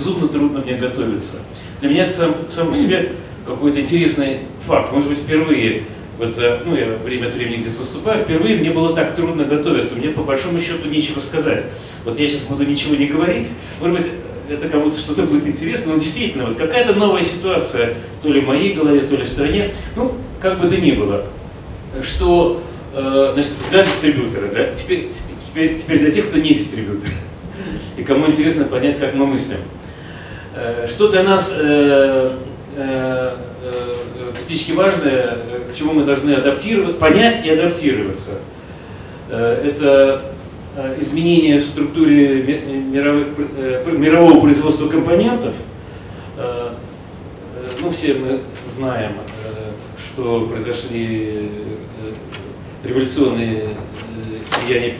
безумно трудно мне готовиться. Для меня это сам, сам по себе какой-то интересный факт. Может быть, впервые, вот ну, я время от времени где-то выступаю, впервые мне было так трудно готовиться. Мне по большому счету нечего сказать. Вот я сейчас буду ничего не говорить. Может быть, это кому-то что-то будет интересно, но действительно, вот какая-то новая ситуация, то ли в моей голове, то ли в стране, ну, как бы то ни было, что, э, значит, взгляд дистрибьютора, да, теперь, теперь, теперь для тех, кто не дистрибьютор, и кому интересно понять, как мы мыслим. Э, что для нас э, э, критически важное, к чему мы должны адаптировать, понять и адаптироваться, это изменения в структуре мировых, мирового производства компонентов, ну, все мы знаем, что произошли революционные слияния,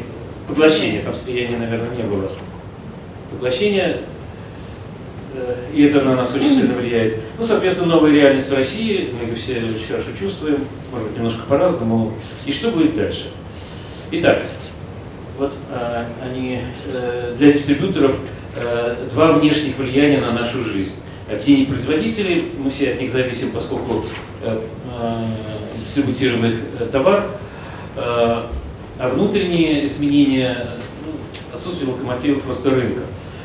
поглощения, там слияния, наверное, не было. Поглощение, и это на нас очень сильно влияет. Ну, соответственно, новая реальность в России, мы ее все очень хорошо чувствуем, может быть, немножко по-разному. И что будет дальше? Итак, вот э, они э, для дистрибьюторов э, два внешних влияния на нашу жизнь. Объединение производителей, мы все от них зависим, поскольку э, э, дистрибутируем их э, товар, э, а внутренние изменения, ну, отсутствие локомотивов просто рынка.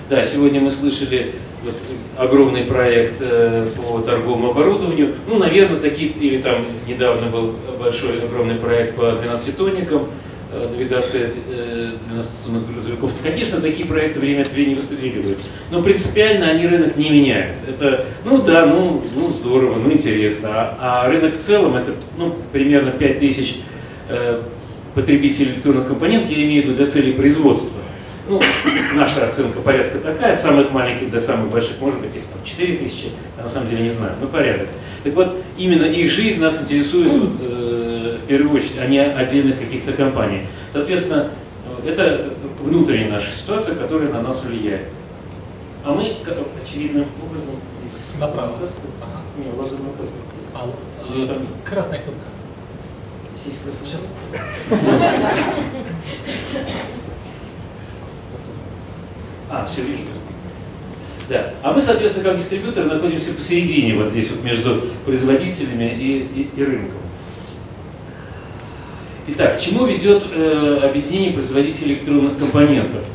Да, сегодня мы слышали вот, огромный проект э, по торговому оборудованию. Ну, наверное, такие, или там недавно был большой огромный проект по 12-тонникам. Э, навигация 12-тонных э, грузовиков. Конечно, такие проекты время от времени выстреливают, но принципиально они рынок не меняют. Это, ну да, ну, ну здорово, ну интересно, а, а рынок в целом это ну, примерно 5000 э, потребителей электронных компонентов, я имею в виду для целей производства. Ну, наша оценка порядка такая, от самых маленьких до самых больших, может быть, их там 4 тысячи, на самом деле не знаю, но порядок. Так вот, именно их жизнь нас интересует вот, э, в первую очередь, а не отдельных каких-то компаний. Соответственно, это внутренняя наша ситуация, которая на нас влияет. А мы, очевидным образом... Направо. Ага. Не, лазерный указатель. А, а, там... Красная кнопка. Сейчас. А, все вижу. Да. А мы, соответственно, как дистрибьюторы находимся посередине, вот здесь вот между производителями и, и, и рынком. Итак, к чему ведет э, объединение производителей электронных компонентов?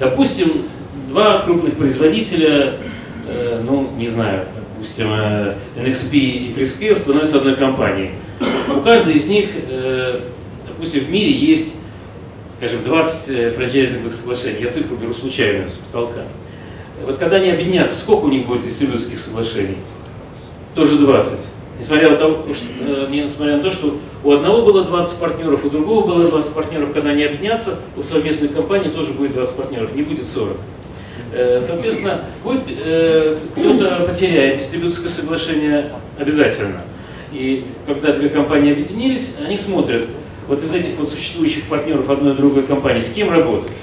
Допустим, два крупных производителя, э, ну, не знаю, допустим, э, NXP и Freescale становятся одной компанией. У каждой из них, э, допустим, в мире есть, скажем, 20 э, франчайзинговых соглашений. Я цифру беру случайно, с потолка. Вот когда они объединятся, сколько у них будет дистрибьюторских соглашений? Тоже 20. Несмотря на, то, что, э, несмотря на то, что у одного было 20 партнеров, у другого было 20 партнеров, когда они объединятся, у совместной компании тоже будет 20 партнеров, не будет 40. Э, соответственно, будет, кто-то потеряет дистрибьюторское соглашение обязательно. И когда две компании объединились, они смотрят, вот из этих вот существующих партнеров одной и другой компании, с кем работать.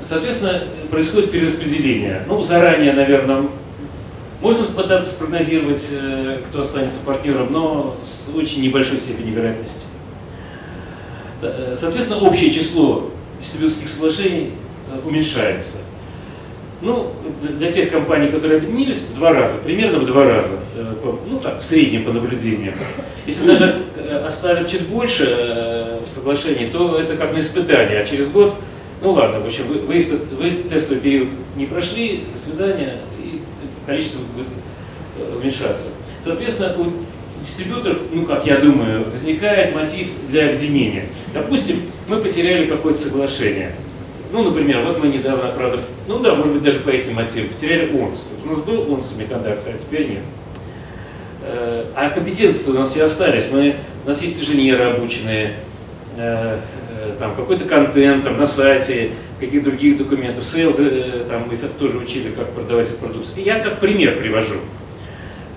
Соответственно, происходит перераспределение. Ну, заранее, наверное, можно пытаться спрогнозировать, э, кто останется партнером, но с очень небольшой степенью вероятности. Э, соответственно, общее число дистрибьюторских соглашений э, уменьшается. Ну, для тех компаний, которые объединились, в два раза, примерно в два раза, ну так, в среднем по наблюдениям. Если даже оставят чуть больше соглашений, то это как на испытание, а через год, ну ладно, в общем, вы, вы, вы тестовый период не прошли, до свидания, количество будет э, уменьшаться. Соответственно, у дистрибьюторов, ну как я думаю, возникает мотив для объединения. Допустим, мы потеряли какое-то соглашение. Ну, например, вот мы недавно, правда, ну да, может быть, даже по этим мотивам, потеряли ОНС. Вот у нас был ОНС семикондуктор, а теперь нет. Э, а компетенции у нас все остались. Мы, у нас есть инженеры обученные, э, там какой-то контент там, на сайте, каких других документов, э, там их тоже учили, как продавать эту продукцию. Я как пример привожу.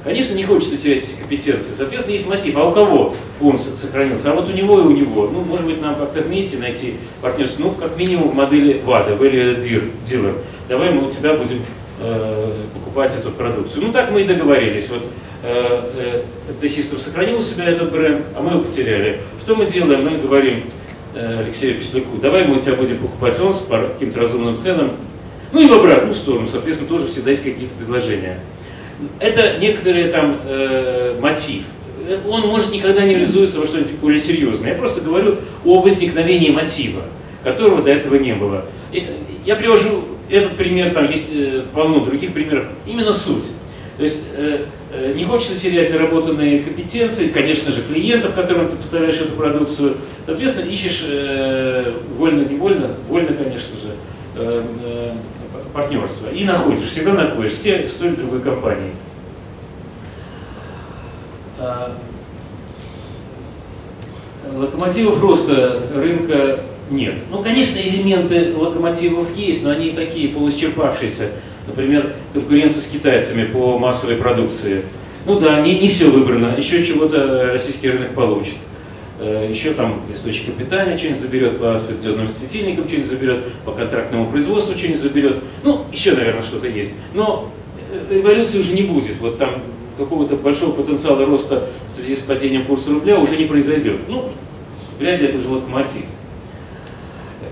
Конечно, не хочется терять эти компетенции. Соответственно, есть мотив. А у кого он сохранился? А вот у него и у него. Ну, может быть, нам как-то вместе найти партнерство. Ну, как минимум в модели ВАДА, Value Dealer. Давай мы у тебя будем э, покупать эту продукцию. Ну, так мы и договорились. Вот э, э, T-System сохранил себя этот бренд, а мы его потеряли. Что мы делаем? Мы говорим, э, Алексею Песляку, давай мы у тебя будем покупать он по каким-то разумным ценам. Ну и в обратную сторону, соответственно, тоже всегда есть какие-то предложения. Это некоторый там э, мотив. Он может никогда не реализуется во что-нибудь более серьезное. Я просто говорю о возникновении мотива, которого до этого не было. Я привожу этот пример, там есть э, полно других примеров. Именно суть. То есть э, э, не хочется терять наработанные компетенции, конечно же, клиентов, которым ты поставляешь эту продукцию. Соответственно, ищешь вольно-невольно, вольно, конечно же, партнерство. И находишь, всегда находишь те с той или другой компанией. А, локомотивов роста рынка нет. Ну, конечно, элементы локомотивов есть, но они такие полуисчерпавшиеся. Например, конкуренция с китайцами по массовой продукции. Ну да, не, не все выбрано, еще чего-то российский рынок получит. Э, еще там источники питания что-нибудь заберет, по светодиодным светильникам что-нибудь заберет, по контрактному производству что-нибудь заберет. Ну, еще, наверное, что-то есть. Но э, революции уже не будет. Вот там какого-то большого потенциала роста в связи с падением курса рубля уже не произойдет. Ну, вряд ли это уже локомотив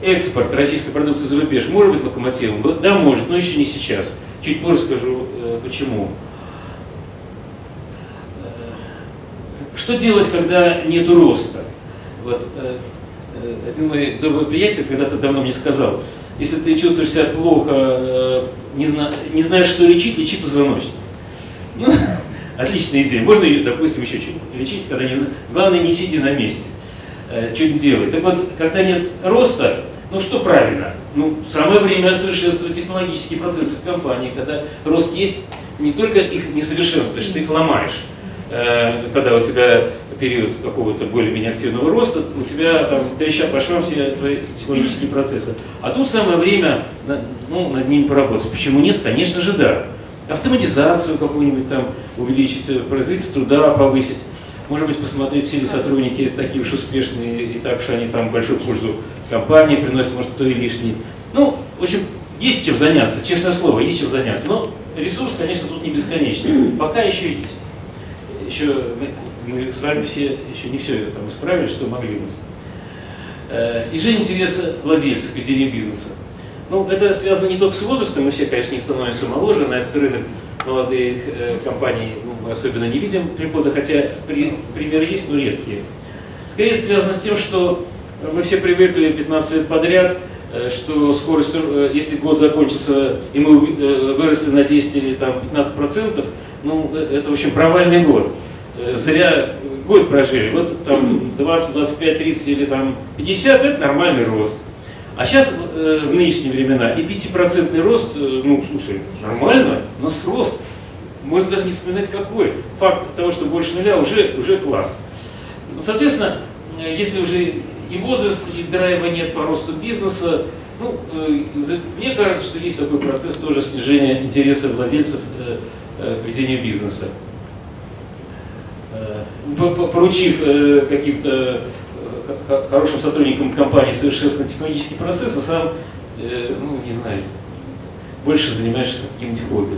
экспорт российской продукции за рубеж может быть локомотивом? Да, может, но еще не сейчас. Чуть позже скажу, э, почему. Э, что делать, когда нет роста? Вот, э, один мой добрый приятель когда-то давно мне сказал, если ты чувствуешь себя плохо, не, зна не знаешь, что лечить, лечи позвоночник. Ну, отличная идея. Можно, допустим, еще чуть лечить, когда не... Главное, не сиди на месте. Что-нибудь делай. Так вот, когда нет роста, ну что правильно? Ну, самое время совершенствовать технологические процессы в компании, когда рост есть, не только их не совершенствуешь, ты их ломаешь. Э, когда у тебя период какого-то более-менее активного роста, у тебя там трещат по швам все твои технологические процессы. А тут самое время ну, над ними поработать. Почему нет? Конечно же, да. Автоматизацию какую-нибудь там увеличить, э, производительность труда повысить. Может быть, посмотреть, все ли сотрудники такие уж успешные, и так что они там большую пользу компании приносят, может, кто и лишний. Ну, в общем, есть чем заняться, честное слово, есть чем заняться. Но ресурс, конечно, тут не бесконечный. Пока еще есть. Еще мы, с вами все еще не все там исправили, что могли бы. Э, снижение интереса владельца к ведению бизнеса. Ну, это связано не только с возрастом, мы все, конечно, не становимся моложе, на этот рынок молодых э, компаний ну, мы особенно не видим прихода, хотя при, примеры есть, но редкие. Скорее связано с тем, что мы все привыкли 15 лет подряд, э, что скорость, если год закончится, и мы выросли на 10 или там, 15%, ну, это, в общем, провальный год. Зря год прожили. Вот там 20, 25, 30 или там 50 – это нормальный рост. А сейчас в нынешние времена и 5% рост, ну, слушай, нормально, у нас рост. Можно даже не вспоминать какой. Факт того, что больше нуля, уже, уже класс. Соответственно, если уже и возраст, и драйва нет по росту бизнеса. Ну, э, мне кажется, что есть такой процесс тоже снижения интереса владельцев э, э, к ведению бизнеса. Поручив каким-то хорошим сотрудникам компании совершенствовать технологический процесс, а сам, ну, не знаю, больше занимаешься каким-нибудь хобби.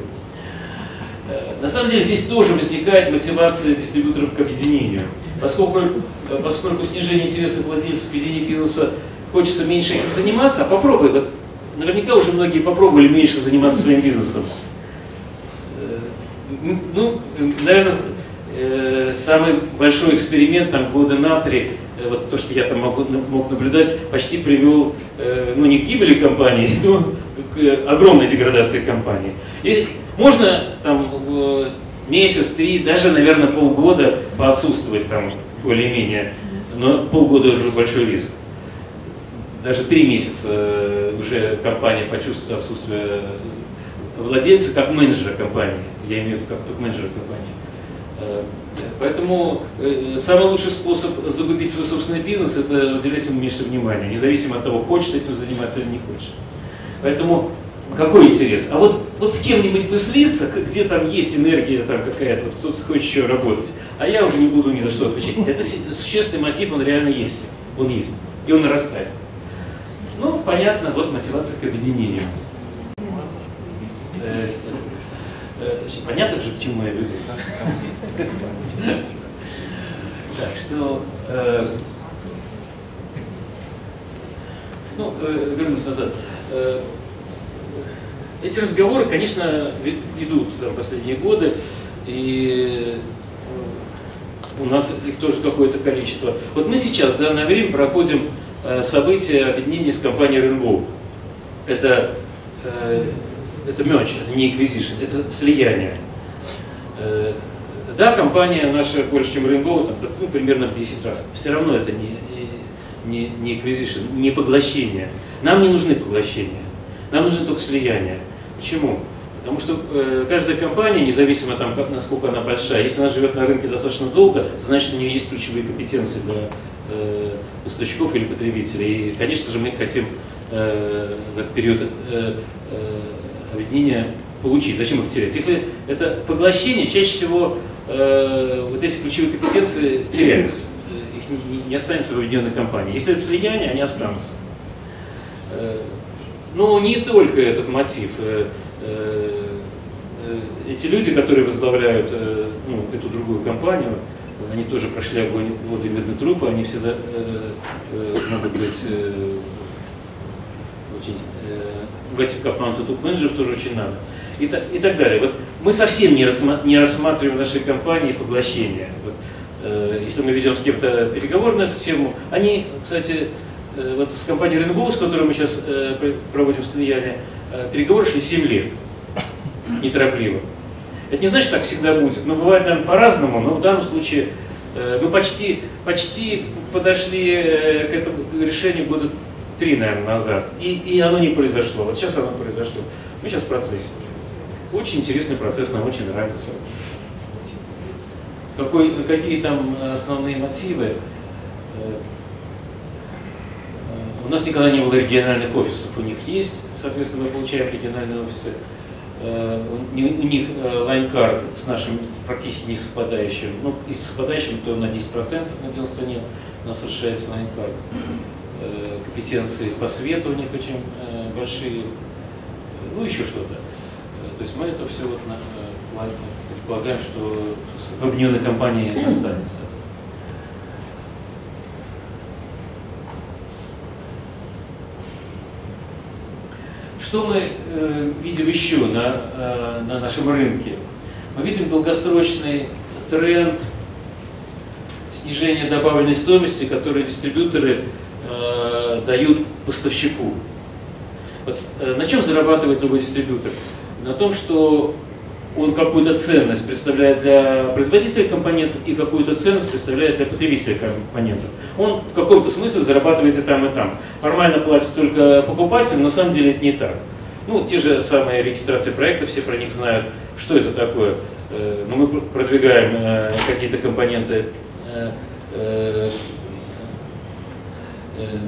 На самом деле здесь тоже возникает мотивация дистрибьюторов к объединению. Поскольку, поскольку снижение интереса владельцев ведения бизнеса хочется меньше этим заниматься, а попробуй, вот наверняка уже многие попробовали меньше заниматься своим бизнесом. Э, ну, наверное, э, самый большой эксперимент там года на три, э, вот то, что я там могу, мог наблюдать, почти привел, ну не к гибели компании, но к огромной деградации компании. И можно там месяц, три, даже, наверное, полгода поотсутствовать там более-менее. Но полгода уже большой риск. Даже три месяца э, уже компания почувствует отсутствие владельца как менеджера компании. Я имею в виду как топ-менеджера компании. Э, поэтому э, самый лучший способ загубить свой собственный бизнес – это уделять ему меньше внимания, независимо от того, хочешь этим заниматься или не хочешь. Поэтому какой интерес? А вот, вот с кем-нибудь бы слиться, где там есть энергия там какая-то, вот кто-то хочет еще работать, а я уже не буду ни за что отвечать. Это существенный мотив, он реально есть. Он есть. И он нарастает. Ну, понятно, вот мотивация к объединению. Э, э, понятно же, к чему я веду. Так что, э, Ну, э, вернусь назад. Э, эти разговоры, конечно, идут там, последние годы, и у нас их тоже какое-то количество. Вот мы сейчас в данное время проходим э, события объединения с компанией Rainbow. Это, э, это мерч, это не acquisition, это слияние. Э, да, компания наша больше, чем Rainbow, там, ну, примерно в 10 раз. Все равно это не, не, не acquisition, не поглощение. Нам не нужны поглощения. Нам нужно только слияние. Почему? Потому что э, каждая компания, независимо там, как, насколько она большая, если она живет на рынке достаточно долго, значит у нее есть ключевые компетенции для э, поставщиков или потребителей. И, конечно же, мы хотим э, в этот период э, э, объединения получить. Зачем их терять? Если это поглощение, чаще всего э, вот эти ключевые компетенции теряются. Их не, не останется в объединенной компании. Если это слияние, они останутся. Э, но не только этот мотив. Э, э, эти люди, которые возглавляют э, ну, эту другую компанию, они тоже прошли огонь воды медной трупы, они всегда э, э, могут быть э, очень... В этих команд топ-менеджеров тоже очень надо. И, и так далее. Вот мы совсем не, рассма не рассматриваем нашей компании поглощения. Вот, э, если мы ведем с кем-то переговор на эту тему, они, кстати, э, вот с компанией Rainbow, с которой мы сейчас э, проводим слияние, э, переговоры шли 7 лет, неторопливо. Это не значит, так всегда будет. Но бывает, наверное, по-разному, но в данном случае э, мы почти, почти подошли э, к этому решению года три, наверное, назад. И, и оно не произошло. Вот сейчас оно произошло. Мы сейчас в процессе. Очень интересный процесс, нам очень нравится. Какой, какие там основные мотивы? Э, у нас никогда не было региональных офисов, у них есть, соответственно, мы получаем региональные офисы. Э, у них э, line card с нашим практически не совпадающим. Ну, если совпадающим, то на 10% на дело стране у нас расширяется line card. Э, компетенции по свету у них очень большие, ну еще что-то. То есть мы это все вот предполагаем, что в объединенной компании останется. Что мы э, видим еще на, э, на нашем рынке? Мы видим долгосрочный тренд снижения добавленной стоимости, которые дистрибьюторы э, дают поставщику. Вот, э, на чем зарабатывает любой дистрибьютор? На том, что он какую-то ценность представляет для производителя компонентов и какую-то ценность представляет для потребителя компонентов. Он в каком-то смысле зарабатывает и там, и там. Формально платит только покупатель, на самом деле это не так. Ну, те же самые регистрации проектов, все про них знают, что это такое. Э, Но ну, мы продвигаем э, какие-то компоненты э,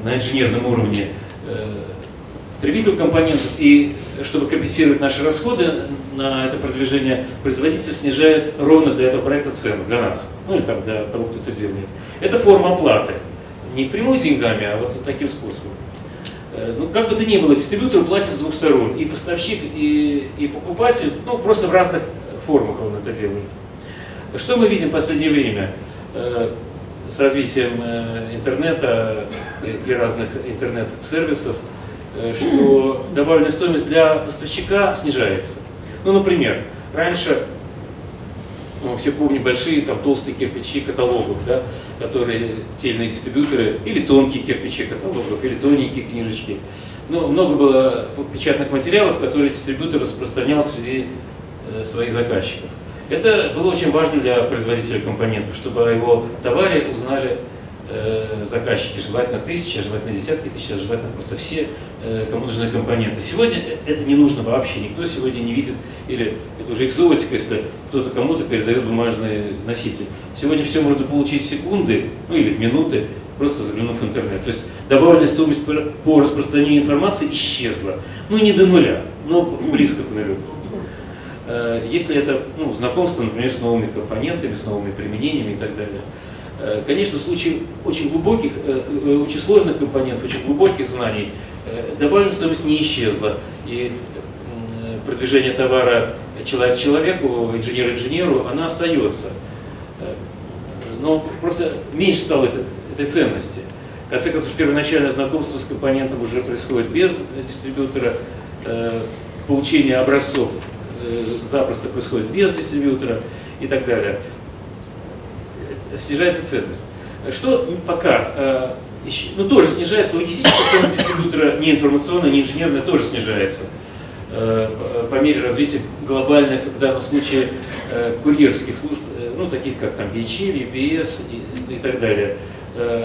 на инженерном уровне потребителю компонентов, и чтобы компенсировать наши расходы на это продвижение, производитель снижает ровно для этого проекта цену, для нас, ну или там для того, кто это делает. Это форма оплаты. Не впрямую деньгами, а вот таким способом. Э, ну, как бы то ни было, дистрибьютор платит с двух сторон. И поставщик, и, и покупатель, ну, просто в разных формах он это делает. Что мы видим в последнее время? Э, с развитием э, интернета и разных интернет-сервисов, что добавленная стоимость для поставщика снижается. Ну, например, раньше, ну, все помнят большие там толстые кирпичи каталогов, да, которые те или иные дистрибьюторы, или тонкие кирпичи каталогов, или тоненькие книжечки. Ну, много было печатных материалов, которые дистрибьютор распространял среди э, своих заказчиков. Это было очень важно для производителя компонентов, чтобы о его товаре узнали Э, заказчики, желательно тысячи, желательно десятки тысяч, желательно просто все, э, кому нужны компоненты. Сегодня это не нужно вообще, никто сегодня не видит, или это уже экзотика, если кто-то кому-то передает бумажный носитель. Сегодня все можно получить в секунды, ну или в минуты, просто заглянув в интернет. То есть добавленная стоимость по распространению информации исчезла. Ну не до нуля, но близко к нулю. Э, если это ну, знакомство, например, с новыми компонентами, с новыми применениями и так далее. Э, конечно, в случае очень глубоких, э, очень сложных компонентов, очень глубоких знаний, добавленная стоимость не исчезла. И продвижение товара человек человеку, инженер инженеру, она остается. Но просто меньше стало этой, этой ценности. В конце концов, первоначальное знакомство с компонентом уже происходит без дистрибьютора, получение образцов запросто происходит без дистрибьютора и так далее. Снижается ценность. Что пока э, ну, тоже снижается, логистическая ценность дистрибьютора, не информационная, не инженерная, тоже снижается по мере развития глобальных, в данном случае, курьерских служб, ну, таких как там DHL, EPS и, и так далее.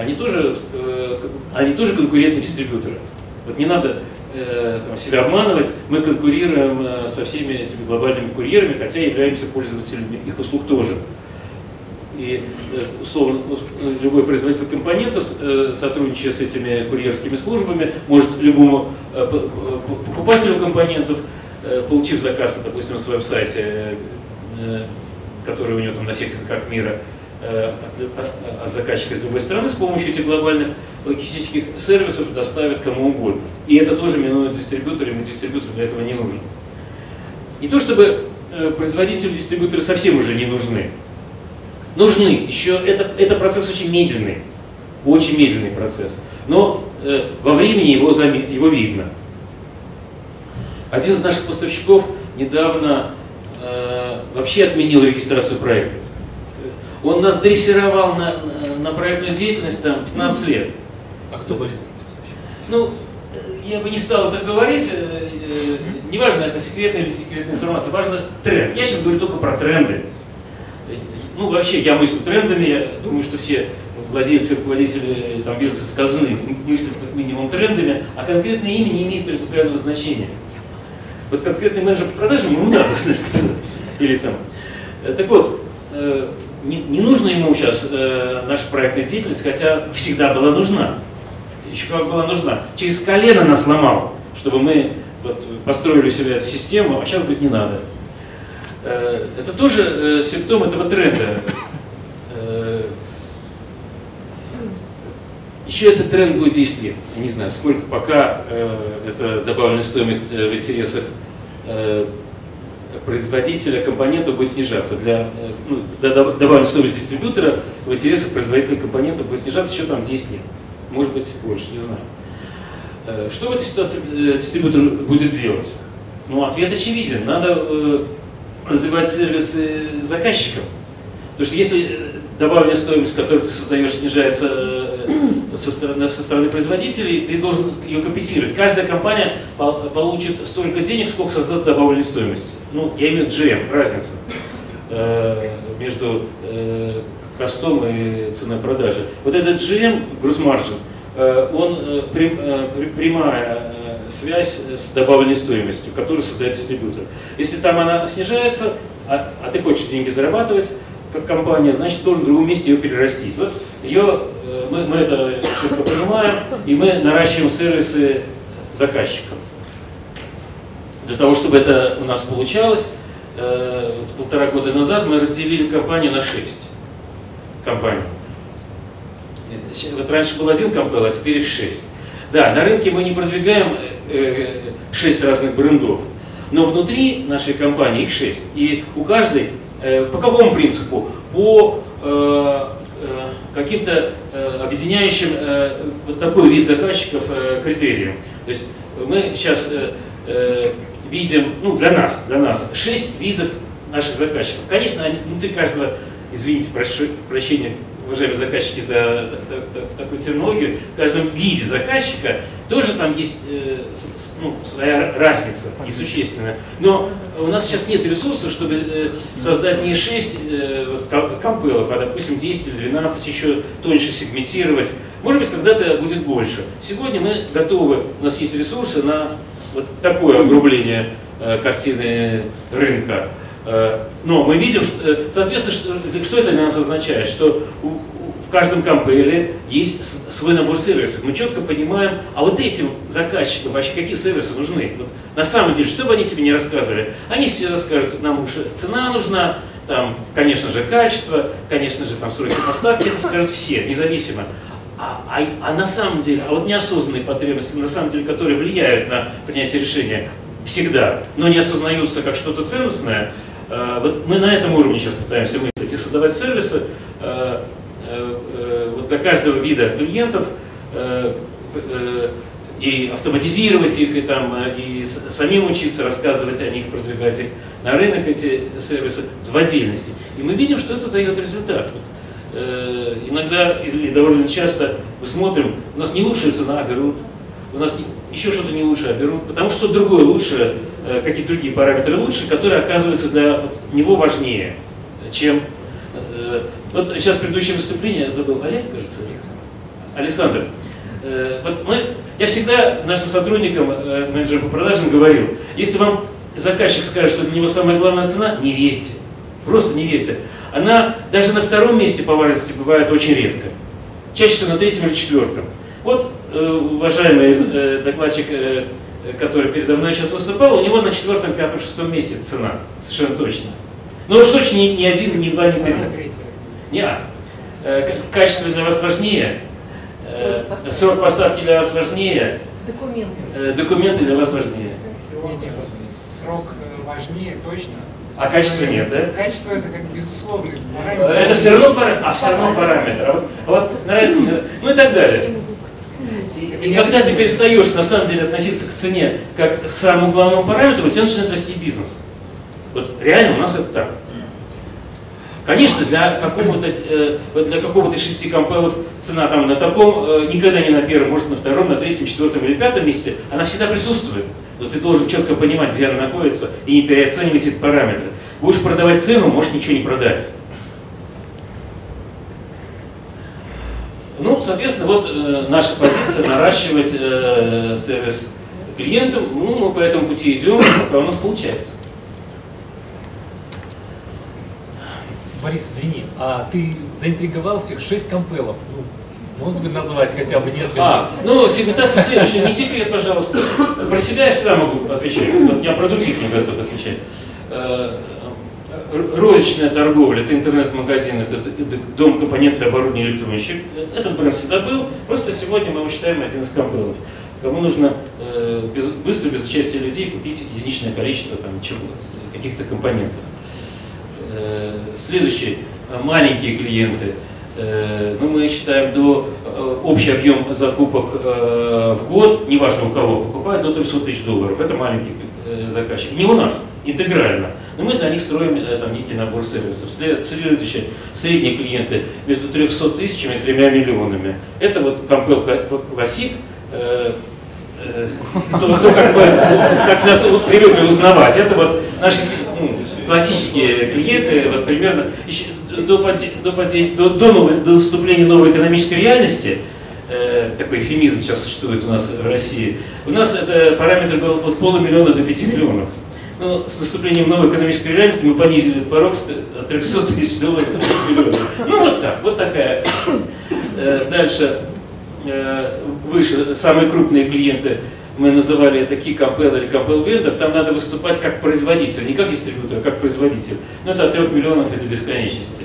Они тоже, они тоже конкуренты дистрибьютора. Вот не надо э, себя обманывать, мы конкурируем э, со всеми этими глобальными курьерами, хотя являемся пользователями их услуг тоже. И, э, условно, любой производитель компонентов, сотрудничая с этими курьерскими службами, может любому покупателю компонентов, получив заказ, допустим, на своем сайте, который у него там на всех языках мира, Э, от заказчика из любой страны с помощью этих глобальных логистических сервисов доставят кому угодно. И это тоже минует дистрибьюторам, и дистрибьютор для этого не нужен. Не то чтобы э, производители дистрибьюторы совсем уже не нужны. Нужны. Еще это, это процесс очень медленный. Очень медленный процесс. Но э, во времени его, его видно. Один из наших поставщиков недавно э, вообще отменил регистрацию проектов. Он нас дрессировал на, на проектную деятельность там 15 лет. А кто были? Ну, я бы не стал это говорить, э, э, неважно, это секретная или секретная информация, важно тренд. Я сейчас говорю только про тренды. Ну, вообще, я мыслю трендами, я думаю, что все владельцы, руководители там, бизнесов должны мыслить как минимум трендами, а конкретное имя не имеет принципиального значения. Вот конкретный менеджер по продажам, ему надо знать, кто Или там. Так вот, э, не, не нужно ему сейчас э, наша проектная деятельность, хотя всегда была нужна. Еще как была нужна. Через колено нас ломал, чтобы мы вот, построили себе эту систему, а сейчас, быть не надо. Э, это тоже э, симптом этого тренда. Э, еще этот тренд будет 10 лет. Я не знаю, сколько пока э, это добавленная стоимость э, в интересах э, производителя компонента будет снижаться. Для, э, ну, добавим стоимость дистрибьютора, в интересах производителя компонента будет снижаться еще там 10 лет. Может быть больше, не знаю. Э, что в этой ситуации э, дистрибьютор будет делать? Ну, ответ очевиден. Надо развивать сервисы заказчиков. Потому что если добавленная стоимость, которую ты создаешь, снижается со стороны, со стороны производителей, ты должен ее компенсировать. Каждая компания получит столько денег, сколько создаст добавленной стоимости. Ну, я имею GM, разница э, между э, костом и ценой продажи. Вот этот GM, margin, э, он э, э, прямая э, связь с добавленной стоимостью, которую создает дистрибьютор. Если там она снижается, а, а ты хочешь деньги зарабатывать, компания, значит, должен в другом месте ее перерастить. Вот ее мы, мы это четко понимаем, и мы наращиваем сервисы заказчикам. Для того, чтобы это у нас получалось, э, полтора года назад мы разделили компанию на шесть компаний. Вот раньше был один компания, а теперь их шесть. Да, на рынке мы не продвигаем э, шесть разных брендов, но внутри нашей компании их шесть. И у каждой, э, по какому принципу? По э, э каким-то Э, объединяющим э, вот такой вид заказчиков э, критерием. То есть мы сейчас видим, ну для нас, для нас, шесть видов наших заказчиков. Конечно, внутри каждого, извините, прошу прощения, уважаемые заказчики, за такую терминологию, в каждом виде заказчика тоже там есть э, ну, своя разница, несущественная. Но у нас сейчас нет ресурсов, чтобы э, создать не 6 э, вот, компелов, а, допустим, 10 или 12, еще тоньше сегментировать. Может быть, когда-то будет больше. Сегодня мы готовы, у нас есть ресурсы на вот такое огрубление картины рынка. Э, но мы видим, э, соответственно, что, что это для нас означает? Что в каждом компейле есть свой набор сервисов. Мы четко понимаем, а вот этим заказчикам вообще какие сервисы нужны? Вот на самом деле, что бы они тебе не рассказывали, они все расскажут, нам уже цена нужна, там, конечно же, качество, конечно же, там, сроки поставки, это скажут все, независимо. А, а, а на самом деле, а вот неосознанные потребности, на самом деле, которые влияют на принятие решения, всегда, но не осознаются как что-то ценностное, Э, вот мы на этом уровне сейчас пытаемся мыслить и создавать сервисы э, э, вот для каждого вида клиентов, э, э, и автоматизировать их, и, там, э, и самим учиться, рассказывать о них, продвигать их на рынок, эти сервисы, в отдельности. И мы видим, что это дает результат. Вот, э, иногда или довольно часто мы смотрим, у нас не лучшая цена, а берут, у нас не, еще что-то не лучше, а берут, потому что другое лучше, э, какие-то другие параметры лучше, которые оказываются для него важнее, чем... Э, вот сейчас предыдущее выступление, забыл, Олег, кажется, Александр, э, вот мы, я всегда нашим сотрудникам, менеджерам по продажам говорил, если вам заказчик скажет, что для него самая главная цена, не верьте. Просто не верьте. Она даже на втором месте по важности бывает очень редко. Чаще всего на третьем или четвертом. Вот уважаемый э, докладчик, э, который передо мной сейчас выступал, у него на четвертом, пятом, шестом месте цена. Совершенно точно. Но уж точно не, не один, не два, не три. Не, а. Качество для вас важнее, срок поставки для вас важнее, документы, документы для вас важнее. Срок важнее, точно. А качества нет, да? Качество это как безусловный параметр. Это все равно параметр, а все равно параметр. А вот, а вот нравится, ну и так далее. И когда ты перестаешь на самом деле относиться к цене как к самому главному параметру, у тебя начинает расти бизнес. Вот реально у нас это так. Конечно, для какого-то э, для какого-то шести компелов цена там на таком, э, никогда не на первом, может на втором, на третьем, четвертом или пятом месте, она всегда присутствует. Но ты должен четко понимать, где она находится, и не переоценивать эти параметры. Будешь продавать цену, можешь ничего не продать. Ну, соответственно, вот э, наша позиция наращивать э, сервис клиентам. Ну, мы по этому пути идем, пока у нас получается. Борис, извини, а ты заинтриговал всех шесть компелов. Ну, мог бы назвать хотя бы несколько? А, ну, сегментация следующая. Не секрет, пожалуйста. Про себя я всегда могу отвечать. Вот я про других не готов отвечать. Э, розничная торговля, это интернет-магазин, это дом компонентов оборудования электронщик. Этот бренд всегда был, просто сегодня мы его считаем один из компелов. Кому нужно э, без, быстро, без участия людей, купить единичное количество там, каких-то компонентов. Э, следующий, маленькие клиенты. Э, ну, мы считаем, до э, общий объем закупок э, в год, неважно у кого покупают, до 300 тысяч долларов. Это маленький э, заказчик. Не у нас, интегрально. Но мы для них строим э, там, некий набор сервисов. Следующее, средние клиенты между 300 тысячами и 3 миллионами. Это вот Compel Classic, э, э, то, то как, бы, как нас привыкли узнавать. Это вот наши ну, классические клиенты, вот примерно еще, до, до, до, до, новой, до наступления новой экономической реальности, э, такой эфемизм сейчас существует у нас в России, у нас это параметр был от полумиллиона до 5 миллионов. Но с наступлением новой экономической реальности мы понизили порог от 300 тысяч долларов до 5 миллионов. Ну вот так, вот такая. Э, дальше, э, выше, самые крупные клиенты мы называли key compel или compel vendor, там надо выступать как производитель, не как дистрибьютор, а как производитель. Но это от 3 миллионов и до бесконечности.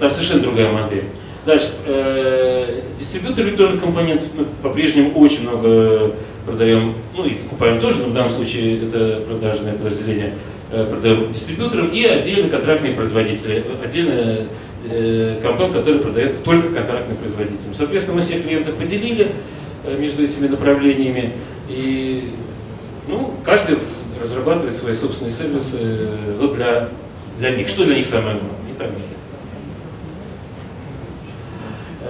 Там совершенно другая модель. Дальше. Э, дистрибьютор электронных компонентов мы по-прежнему очень много продаем, ну и покупаем тоже, но в данном случае это продажное подразделение э, продаем дистрибьюторам и отдельно контрактные производители, отдельно э, который продает только контрактным производителям. Соответственно, мы всех клиентов поделили э, между этими направлениями. И ну, каждый разрабатывает свои собственные сервисы э, вот для, для них. Что для них самое главное? И так далее.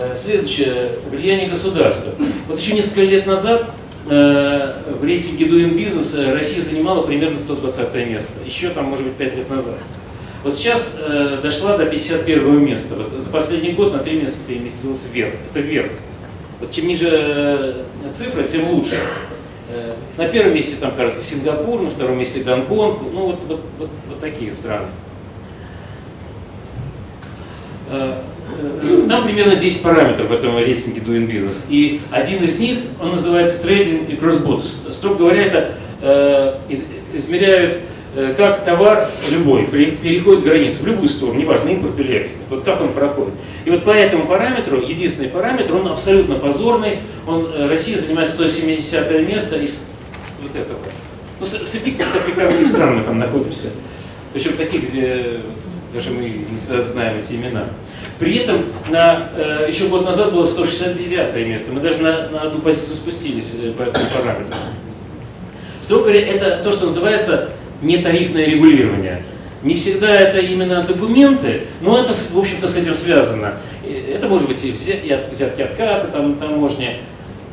Э, следующее. Влияние государства. Вот еще несколько лет назад э, в рейтинге Doing Business Россия занимала примерно 120 место. Еще там, может быть, 5 лет назад. Вот сейчас э, дошла до 51 места. Вот за последний год на 3 места переместилась вверх. Это вверх. Вот чем ниже цифра, тем лучше. Э, на первом месте там, кажется, Сингапур, на втором месте Гонконг, ну вот, вот, вот, вот такие страны. Э, э, там примерно 10 параметров в этом рейтинге Doing Business. И один из них, он называется трейдинг и cross-border. Строго говоря, это э, из, измеряют Э, как товар любой переходит границу в любую сторону, неважно, импорт или экспорт, вот как он проходит. И вот по этому параметру, единственный параметр, он абсолютно позорный, он, э, Россия занимает 170 место из вот этого. Ну, среди каких-то прекрасных стран мы там находимся, причем таких, где даже мы не знаем эти имена. При этом на, э, еще год назад было 169 место, мы даже на, на одну позицию спустились э, по этому параметру. Строго говоря, это то, что называется нетарифное регулирование. Не всегда это именно документы, но это, в общем-то, с этим связано. Это может быть и взятки откаты, там, таможня.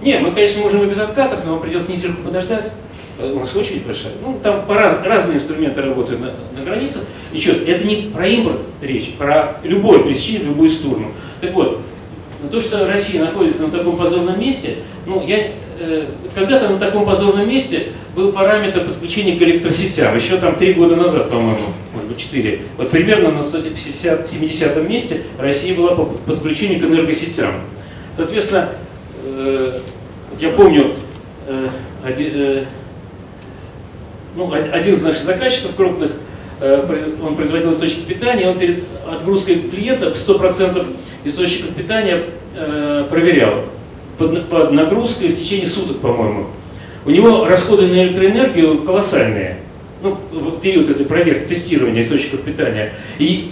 Не, мы, конечно, можем и без откатов, но вам придется недельку подождать. Э, у нас очередь большая. Ну, там по раз, разные инструменты работают на, на границе. Еще раз, это не про импорт речь, про любое пресечение в любую сторону. Так вот, то, что Россия находится на таком позорном месте, ну, я э, когда-то на таком позорном месте был параметр подключения к электросетям, еще там три года назад, по-моему, может быть, четыре. Вот примерно на 170 месте Россия была по подключению к энергосетям. Соответственно, э, я помню, один, ну, один из наших заказчиков крупных, э, он производил источник питания, он перед отгрузкой клиента 100% источников питания э, проверял под, нагрузкой в течение суток, по-моему. У него расходы на электроэнергию колоссальные. Ну, в период этой проверки, тестирования источников питания. И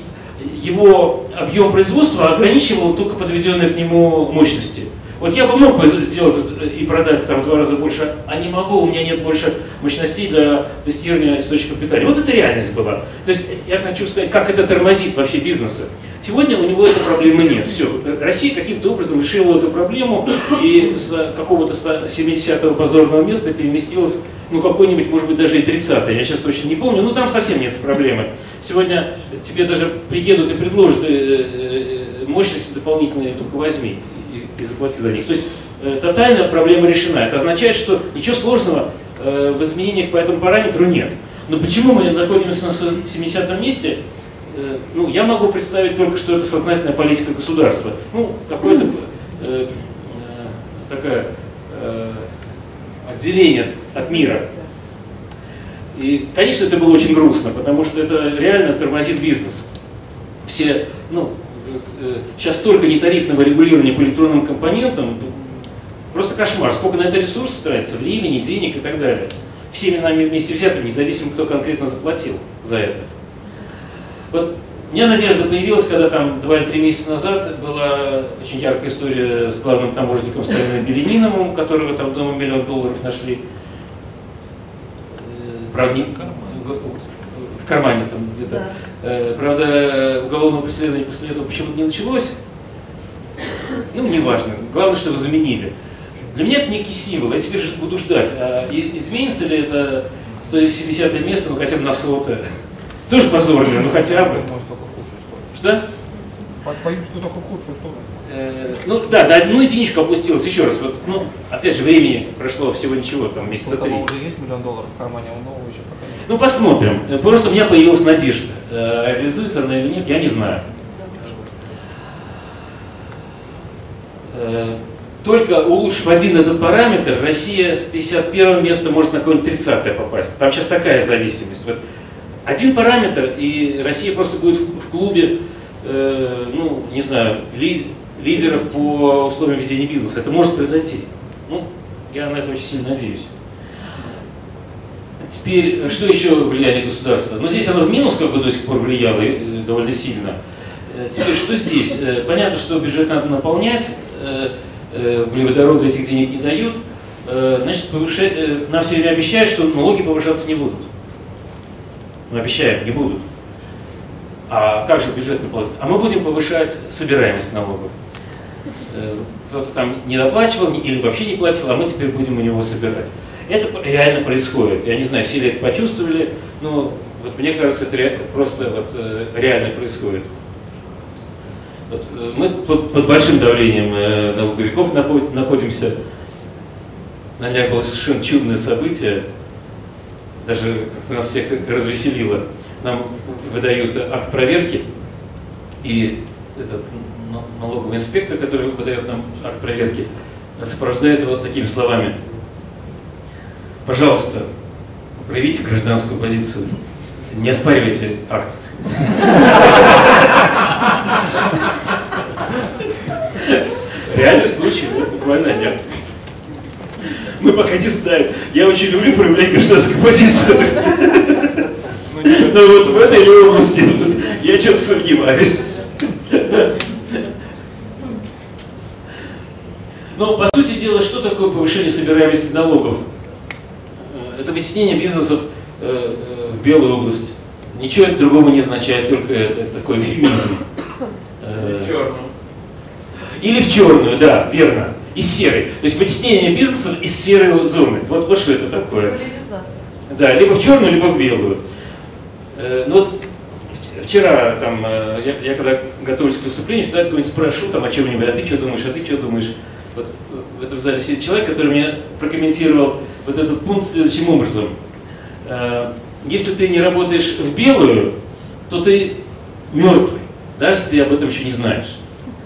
его объем производства ограничивал только подведенные к нему мощности. Вот я бы мог бы сделать и продать там в два раза больше, а не могу, у меня нет больше мощностей для тестирования источников питания. Вот это реальность была. То есть я хочу сказать, как это тормозит вообще бизнесы. Сегодня у него этой проблемы нет. Все, Россия каким-то образом решила эту проблему и с какого-то 70-го позорного места переместилась, ну какой-нибудь, может быть, даже и 30-е, я сейчас точно не помню, но там совсем нет проблемы. Сегодня тебе даже приедут и предложат э, э, мощности дополнительные, только возьми и заплати за них. То есть э, тотальная проблема решена. Это означает, что ничего сложного э, в изменениях по этому параметру нет. Но почему мы находимся на 70-м месте? Э, ну, я могу представить только, что это сознательная политика государства. Ну, какое-то э, э, такое э, отделение от мира. И, конечно, это было очень грустно, потому что это реально тормозит бизнес. Все, ну, сейчас столько нетарифного регулирования по электронным компонентам, просто кошмар. Сколько на это ресурсов тратится, времени, денег и так далее. Всеми нами вместе взятыми, независимо, кто конкретно заплатил за это. Вот у меня надежда появилась, когда там два или три месяца назад была очень яркая история с главным таможенником Сталином Белениновым, которого там в дома миллион долларов нашли. Э, правда, в кармане там где-то. Да. Э, правда, уголовного преследования после этого почему-то не началось. Ну, неважно. Главное, что его заменили. Для меня это некий символ. Я теперь буду ждать, а изменится ли это 170 место, ну хотя бы на сотое. Тоже позорно, ну хотя бы. Что? Боюсь, что только худшую сторону. Э, ну да, на одну единичку опустилась. Еще раз, вот, ну, опять же, времени прошло всего ничего, там месяца три. уже есть миллион долларов в кармане, а у нового еще. Ну посмотрим. Просто у меня появилась надежда. Э, реализуется она или нет, я не знаю. Э, только улучшив один этот параметр, Россия с 51 места может на какое-нибудь 30 попасть. Там сейчас такая зависимость. Вот один параметр, и Россия просто будет в, клубе, э, ну, не знаю, ли, лидеров по условиям ведения бизнеса. Это может произойти. Ну, я на это очень сильно надеюсь. Теперь, что еще влияние государства? Ну, здесь оно в минус как бы до сих пор влияло э, довольно сильно. Э, теперь, что здесь? Э, понятно, что бюджет надо наполнять, углеводороды этих денег не дают. Значит, повышать, нам все время обещают, что налоги повышаться не будут. Мы обещаем, не будут. А как же бюджет наполнить? А мы будем повышать собираемость налогов. Кто-то там не доплачивал или вообще не платил, а мы теперь будем у него собирать. Это реально происходит. Я не знаю, все ли это почувствовали, но вот мне кажется, это просто вот, э, реально происходит. Вот, э, мы под, под большим давлением э, налоговиков наход, находимся. На днях было совершенно чудное событие, даже как нас всех развеселило. Нам выдают акт проверки, и этот налоговый инспектор, который выдает нам акт проверки, сопровождает его вот такими словами – пожалуйста, проявите гражданскую позицию, не оспаривайте акт. Реальный случай, буквально нет. Мы пока не знаем. Я очень люблю проявлять гражданскую позицию. Но вот в этой области Я что-то сомневаюсь. Но, по сути дела, что такое повышение собираемости налогов? Э, вытеснение бизнесов э, э, в белую область. Ничего это другого не означает, только это такой эвфемизм. В черную. Или в черную, да, верно. Из серой. То есть вытеснение бизнесов из серой зоны. Вот, вот что это такое. Да, либо в черную, либо в белую. Э, Ну вот вчера там, э, я, я когда готовлюсь к выступлению, всегда кого-нибудь спрошу там о чем-нибудь, а ты что думаешь, а ты что думаешь? Вот в этом зале сидит человек, который мне прокомментировал вот этот пункт следующим образом. Э, Если ты не работаешь в белую, то ты мертвый, даже если ты об этом еще не знаешь.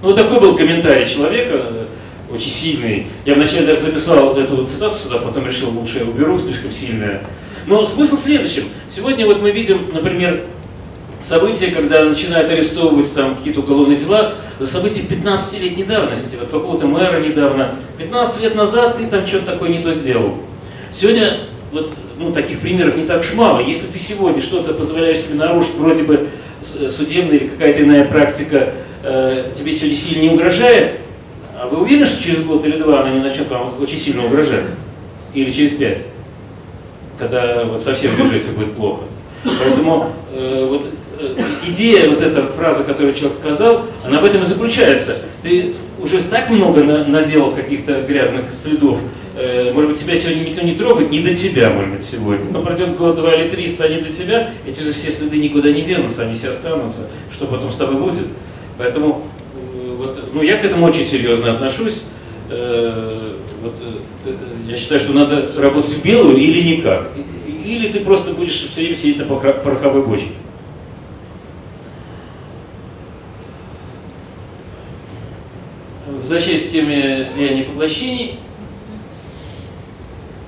Ну, вот такой был комментарий человека, э, очень сильный. Я вначале даже записал эту вот цитату сюда, потом решил, лучше я уберу, слишком сильная. Но смысл в следующем. Сегодня вот мы видим, например, события, когда начинают арестовывать там какие-то уголовные дела за события 15-летней давности, вот какого-то мэра недавно. 15 лет назад ты там что-то такое не то сделал. Сегодня вот ну, таких примеров не так уж мало. Если ты сегодня что-то позволяешь себе нарушить, вроде бы с- судебная или какая-то иная практика э, тебе сегодня сильно не угрожает, а вы уверены, что через год или два она не начнет вам очень сильно угрожать? Или через пять? Когда вот совсем в бюджете будет плохо. Поэтому э, вот э, идея, вот эта фраза, которую человек сказал, она в этом и заключается. Ты уже так много на- наделал каких-то грязных следов, э, может быть, тебя сегодня никто не трогает, не до тебя, может быть, сегодня. Но пройдет год, два или три, станет до тебя, эти же все следы никуда не денутся, они все останутся. Что потом с тобой будет? Поэтому э, вот, ну, я к этому очень серьезно отношусь. Э, вот, э, э, я считаю, что надо работать в белую или никак. Или ты просто будешь все время сидеть на порохо- пороховой бочке. Возвращаясь к теме слияния поглощений,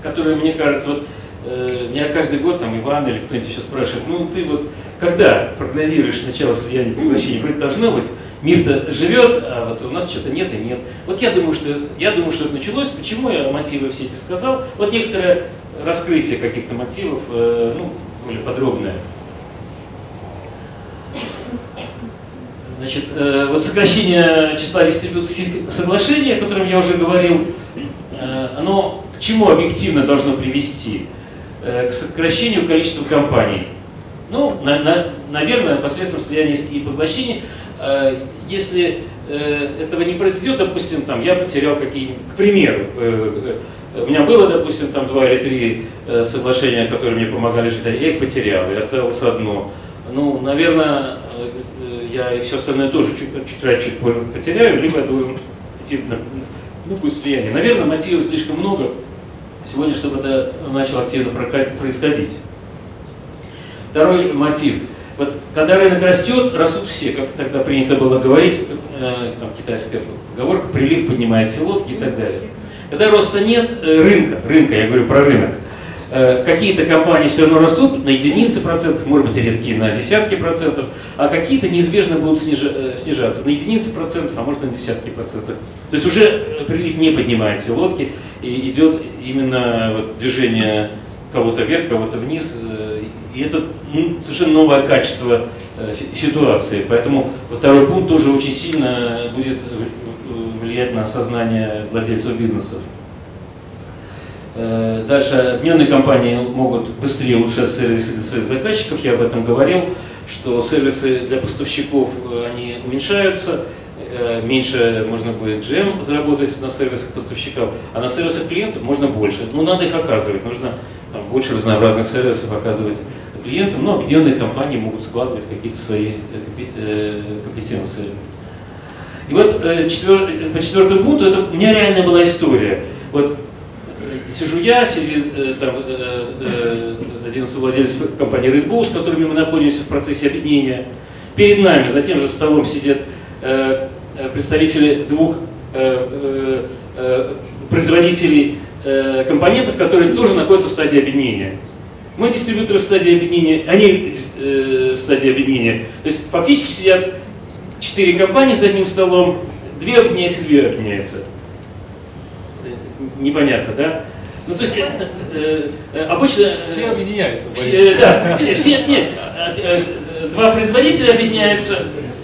которые, мне кажется, вот э, меня каждый год там Иван или кто-нибудь еще спрашивает, ну ты вот когда прогнозируешь начало слияния и поглощения, вроде должно быть, мир-то живет, а вот у нас что-то нет и нет. Вот я думаю, что я думаю, что это началось. Почему я мотивы все эти сказал? Вот некоторое раскрытие каких-то мотивов, э, ну, более подробное. Значит, э, вот сокращение числа дистрибуторских соглашений, о котором я уже говорил, э, оно к чему объективно должно привести? Э, к сокращению количества компаний. Ну, на- на- наверное, посредством слияния и поглощения. Э, Если э, этого не произойдет, допустим, там, я потерял какие к примеру, э, э, у меня было, допустим, там два или три э, соглашения, которые мне помогали жить, а я их потерял, и осталось одно. Ну, наверное, я и все остальное тоже чуть, чуть, позже потеряю, либо я должен идти на ну, пусть слияние. Наверное, мотивов слишком много сегодня, чтобы это начало активно происходить. Второй мотив. Вот когда рынок растет, растут все, как тогда принято было говорить, э, там китайская поговорка, прилив поднимает все лодки и так далее. Когда роста нет, э, рынка, рынка, я говорю про рынок, какие-то компании все равно растут на единицы процентов, может быть, редкие на десятки процентов, а какие-то неизбежно будут э, снижаться на единицы процентов, а может на десятки процентов. То есть уже э, прилив не поднимает все лодки, и идет именно вот движение кого-то вверх, кого-то вниз, э, и это ну, совершенно новое качество э, си- ситуации. Поэтому второй пункт тоже очень сильно будет э, влиять на сознание владельцев бизнесов. Э, Дальше объединенные компании могут быстрее улучшать сервисы для своих заказчиков. Я об этом говорил, что сервисы для поставщиков э, они уменьшаются, э, меньше можно будет GM заработать на сервисах поставщиков, а на сервисах клиентов можно больше. Ну, надо их оказывать, нужно там, больше разнообразных сервисов оказывать клиентам, но объединенные компании могут складывать какие-то свои компе- компетенции. И вот четвер- по четвертому пункту это у меня реальная была история. Вот сижу я, сидит э, там э, э, один из владельцев компании Red Bull, с которыми мы находимся в процессе объединения. Перед нами за тем же столом сидят представители двух производителей компонентов, которые тоже находятся в стадии объединения. Мы дистрибьюторы в стадии объединения, они в стадии объединения. То есть фактически сидят четыре компании за одним столом, две объединяются, две объединяются. Непонятно, да? Ну, то есть, э, э, э, обычно... э, Все объединяются. Все, да, все, все, нет, а, два производителя объединяются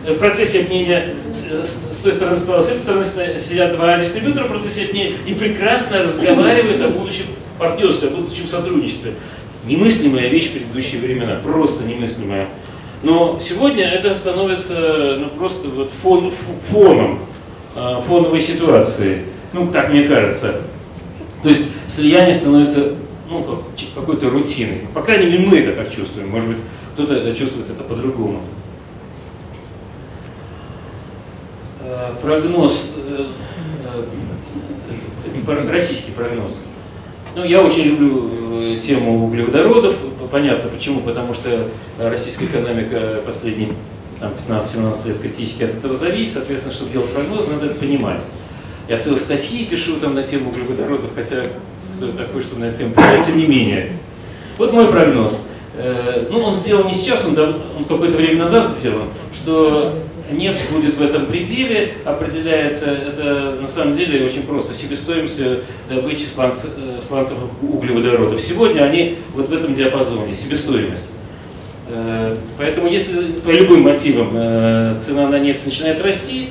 в процессе объединения с, с той стороны стола, с этой стороны сидят два дистрибьютора в процессе объединения и прекрасно разговаривают о будущем партнерстве, о будущем сотрудничестве. Немыслимая вещь в предыдущие времена, просто немыслимая. Но сегодня это становится ну, просто вот фон, фоном, фоновой ситуации. Ну, так мне кажется. То есть слияние становится ну, какой-то рутиной. По крайней мере, мы это так чувствуем. Может быть, кто-то чувствует это по-другому. Э, прогноз, э, э, российский прогноз. Ну, я очень люблю тему углеводородов. Понятно почему, потому что российская экономика последние 15-17 лет критически от этого зависит. Соответственно, чтобы делать прогноз, надо это понимать. Я целые статьи пишу там на тему углеводородов, хотя кто такой, чтобы на тему писать, тем не менее. Вот мой прогноз. Ну, он сделан не сейчас, он, он какое-то время назад сделан, что нефть будет в этом пределе, определяется это на самом деле очень просто, себестоимостью добычи сланц, э, сланцевых углеводородов. Сегодня они вот в этом диапазоне, себестоимость. Э, поэтому если по любым мотивам э, цена на нефть начинает расти,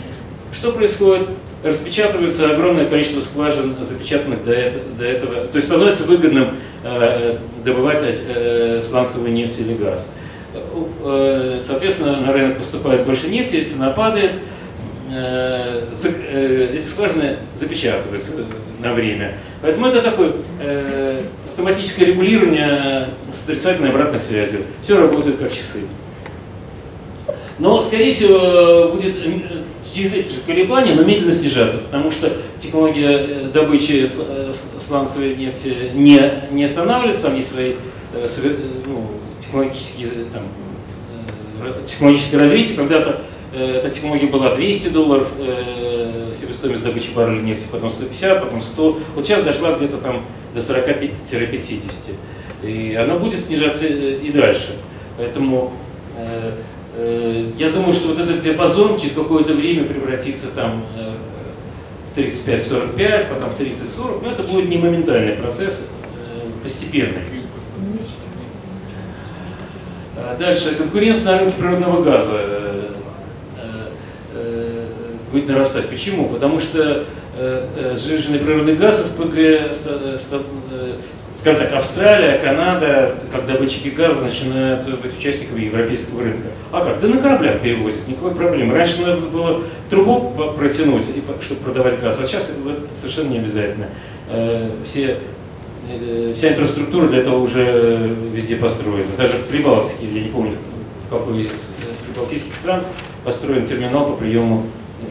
что происходит? Распечатывается огромное количество скважин, запечатанных до этого, то есть становится выгодным добывать сланцевую нефть или газ. Э, соответственно, на рынок поступает больше нефти, цена падает, э, э, эти скважины запечатываются на время. Поэтому это такое автоматическое регулирование с отрицательной обратной связью. Все работает как часы. Но, скорее всего, будет же колебания, но медленно снижаться, потому что технология добычи сланцевой нефти не, не останавливается, там есть свои ну, технологические, там, э, технологическое развитие. Когда-то э, эта технология была 200 долларов, э, себестоимость добычи барреля нефти, потом 150, потом 100. Вот сейчас дошла где-то там до 40-50. И она будет снижаться и дальше. Поэтому э, э, я думаю, что вот этот диапазон через какое-то время превратится там э, в 35-45, потом в 30-40. Но это будет не моментальный процесс, э, постепенный. А дальше. Конкуренция на рынке природного газа э, э, э, будет нарастать. Почему? Потому что сжиженный природный газ СПГ, скажем так, Австралия, Канада, как добытчики газа, начинают быть участниками европейского рынка. А как? Да на кораблях перевозят, никакой проблемы. Раньше надо было трубу протянуть, чтобы продавать газ, а сейчас это совершенно не обязательно. Все Э, вся инфраструктура для этого уже везде построена. Даже в Прибалтике, я не помню, в какой из э, прибалтийских стран построен терминал по приему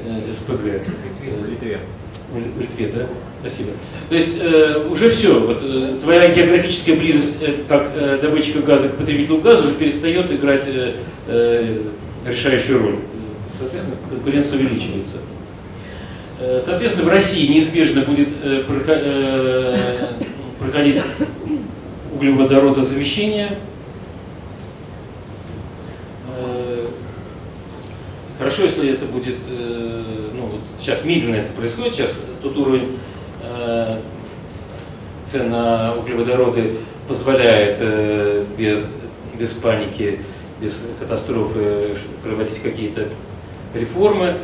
э, СПГ. В Литве. В Литве, да? Спасибо. То есть э, уже все, вот, э, твоя географическая близость э, как э, добытчика газа к потребителю газа уже перестает играть э, э, решающую роль. Соответственно, конкуренция увеличивается. Соответственно, в России неизбежно будет э, проходить углеводородозамещение. Э, хорошо, если это будет, э, ну вот сейчас медленно это происходит, сейчас тот уровень э, цен на углеводороды позволяет без, без паники, без катастрофы проводить какие-то реформы.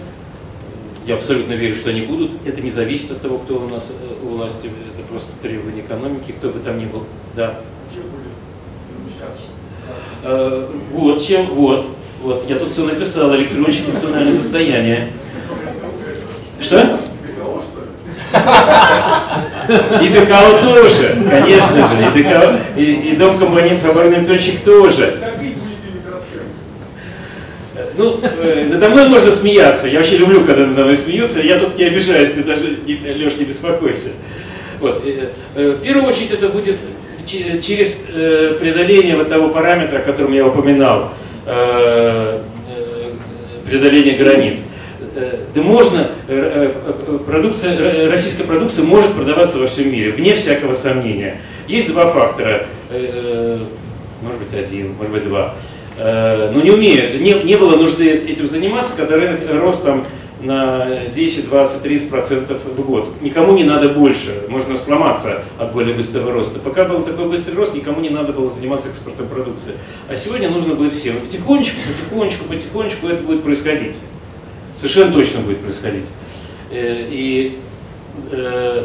Я абсолютно верю, что они будут. Это не зависит от того, кто у нас у власти. Это просто требование экономики, кто бы там ни был. Да. Э, вот, чем, вот, вот, я тут все написал, электронщик национальное достояние. Что? И ДКО тоже, конечно же, и, ДКО, и, и дом компонентов оборонный электронщик тоже. Ну, э, надо мной можно смеяться. Я вообще люблю, когда надо мной смеются. Я тут не обижаюсь, ты даже, не, Леш, не беспокойся. Вот. Э, э, в первую очередь это будет через э, преодоление вот того параметра, о котором я упоминал, э, э, преодоление границ. Да можно, продукция, российская продукция может продаваться во всем мире, вне всякого сомнения. Есть два фактора, может быть один, может быть два. Э, но не умею, не, не было нужды этим заниматься, когда рынок рос там на 10, 20, 30 процентов в год. Никому не надо больше, можно сломаться от более быстрого роста. Пока был такой быстрый рост, никому не надо было заниматься экспортом продукции. А сегодня нужно будет всем. Потихонечку, потихонечку, потихонечку это будет происходить. Совершенно точно будет происходить. Э, и э,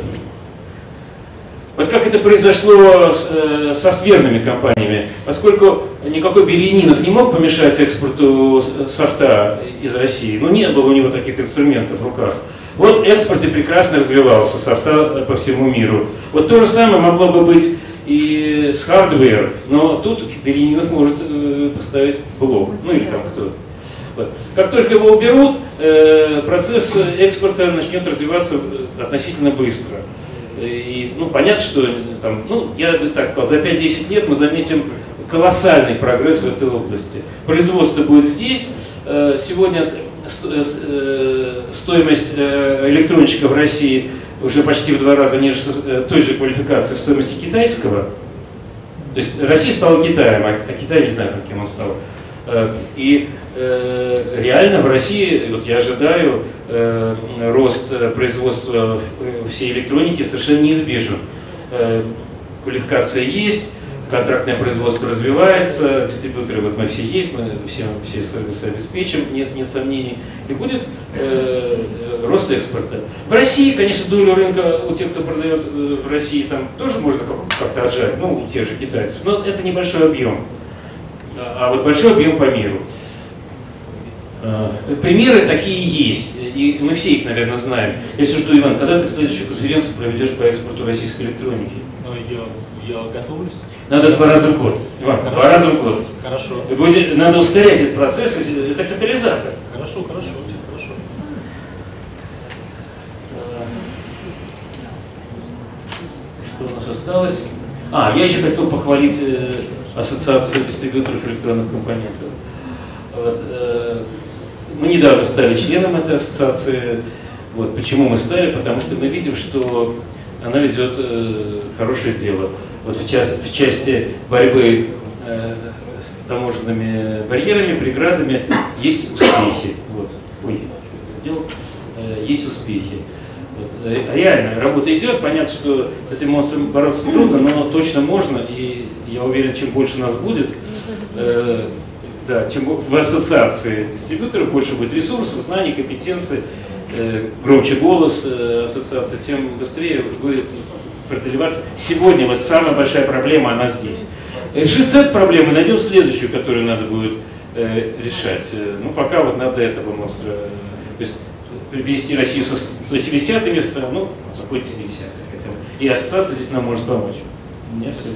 вот как это произошло с э, софтверными компаниями, поскольку никакой Беренинов не мог помешать экспорту софта из России, ну не было у него таких инструментов в руках. Вот экспорт и прекрасно развивался, софта по всему миру. Вот то же самое могло бы быть и с hardware, но тут Беренинов может поставить блок, ну или там кто. Как только его уберут, э, процесс экспорта начнет развиваться относительно быстро. И, ну, понятно, что там, ну, я так сказал, за 5-10 лет мы заметим колоссальный прогресс в этой области. Производство будет здесь. Э, сегодня э, э, стоимость электрончика в России уже почти в два раза ниже той же квалификации стоимости китайского. То есть Россия стала Китаем, а Китай не знаю, кем он стал. И реально в России, вот я ожидаю, э, рост производства всей электроники совершенно неизбежен. Э, квалификация есть, контрактное производство развивается, дистрибьюторы вот мы все есть, мы все, все сервисы обеспечим, нет, нет сомнений, и будет э, рост экспорта. В России, конечно, долю рынка у тех, кто продает э, в России, там тоже можно как-то отжать, ну, у тех же китайцев, но это небольшой объем, а вот большой объем по миру. Э, примеры такие есть, и мы все их, наверное, знаем. Я все жду, Иван, когда ты следующую конференцию проведешь по экспорту российской электроники? Ну, я, я готовлюсь. Надо два раза в год. Иван, хорошо. два раза в год. Хорошо. Будет, надо ускорять этот процесс, это катализатор. Хорошо, хорошо, хорошо. Что у нас осталось? А, я еще хотел похвалить э, Ассоциацию дистрибьюторов электронных компонентов. Вот, э, мы недавно стали членом этой ассоциации. Вот, почему мы стали? Потому что мы видим, что она ведет э, хорошее дело. Вот в, час, в части борьбы э, с таможенными барьерами, преградами есть успехи. Вот. Ой, сделал. Есть успехи. Реально, работа идет, понятно, что с этим монстром бороться трудно, но точно можно, и я уверен, чем больше нас будет, э, да, чем в ассоциации дистрибьюторов больше будет ресурсов, знаний, компетенций, э, громче голос э, ассоциации, тем быстрее будет преодолеваться. Сегодня вот самая большая проблема, она здесь. Решится эту проблему, найдем следующую, которую надо будет э, решать. Э, ну, пока вот надо этого монстра, э, то есть привести Россию со 170 места, ну, какой 70 хотя бы. И ассоциация здесь нам может помочь. Нет, все.